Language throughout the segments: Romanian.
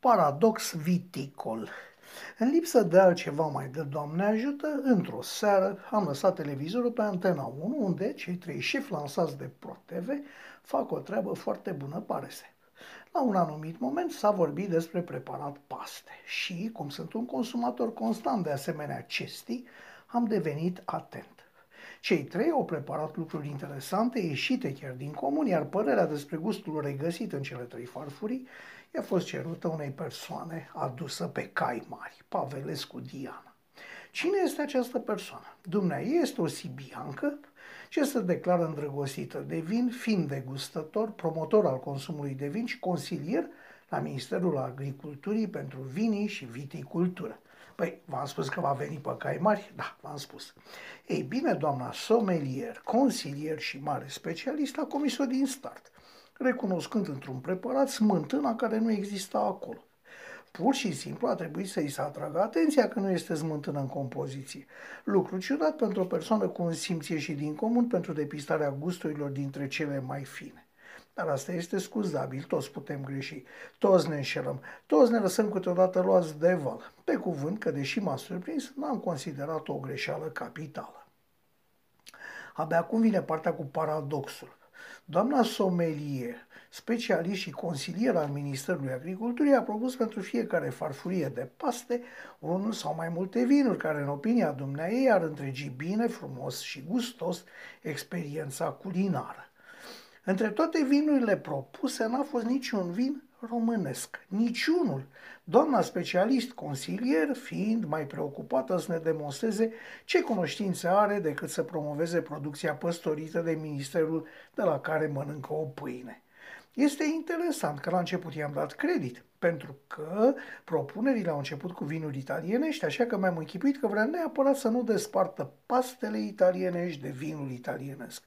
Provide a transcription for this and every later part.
Paradox viticol. În lipsă de altceva mai de Doamne ajută, într-o seară am lăsat televizorul pe Antena 1, unde cei trei șefi lansați de ProTV fac o treabă foarte bună, pare să. La un anumit moment s-a vorbit despre preparat paste și, cum sunt un consumator constant de asemenea cestii, am devenit atent. Cei trei au preparat lucruri interesante, ieșite chiar din comun, iar părerea despre gustul regăsit în cele trei farfurii i-a fost cerută unei persoane adusă pe cai mari, Pavelescu Diana. Cine este această persoană? Dumnea este o sibiancă ce se declară îndrăgostită de vin, fiind degustător, promotor al consumului de vin și consilier la Ministerul Agriculturii pentru vinii și viticultură. Păi, v-am spus că va veni pe cai mari? Da, v-am spus. Ei bine, doamna somelier, consilier și mare specialist a comis-o din start, recunoscând într-un preparat smântâna care nu exista acolo. Pur și simplu a trebuit să-i se atragă atenția că nu este smântână în compoziție. Lucru ciudat pentru o persoană cu un simție și din comun pentru depistarea gusturilor dintre cele mai fine. Dar asta este scuzabil, toți putem greși, toți ne înșelăm, toți ne lăsăm câteodată luați de val. Pe cuvânt că, deși m-a surprins, n-am considerat o greșeală capitală. Abia acum vine partea cu paradoxul. Doamna sommelier, specialist și consilier al Ministerului Agriculturii, a propus pentru fiecare farfurie de paste unul sau mai multe vinuri, care, în opinia dumneai, ar întregi bine, frumos și gustos experiența culinară. Între toate vinurile propuse n-a fost niciun vin românesc, niciunul. Doamna specialist consilier fiind mai preocupată să ne demonstreze ce cunoștințe are decât să promoveze producția păstorită de ministerul de la care mănâncă o pâine. Este interesant că la început i-am dat credit, pentru că propunerile au început cu vinuri italienești, așa că mi-am închipuit că vrea neapărat să nu despartă pastele italienești de vinul italienesc.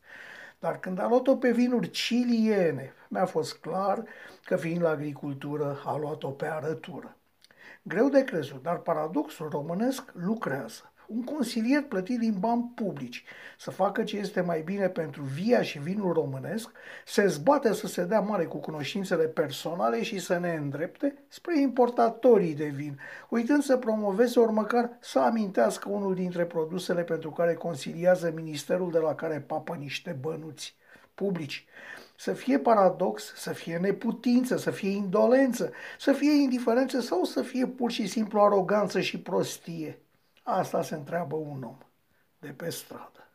Dar când a luat-o pe vinuri ciliene, mi-a fost clar că fiind la agricultură a luat-o pe arătură. Greu de crezut, dar paradoxul românesc lucrează un consilier plătit din bani publici să facă ce este mai bine pentru via și vinul românesc, se zbate să se dea mare cu cunoștințele personale și să ne îndrepte spre importatorii de vin, uitând să promoveze ori măcar să amintească unul dintre produsele pentru care consiliază ministerul de la care papă niște bănuți publici. Să fie paradox, să fie neputință, să fie indolență, să fie indiferență sau să fie pur și simplu aroganță și prostie. Asta se întreabă un om de pe stradă.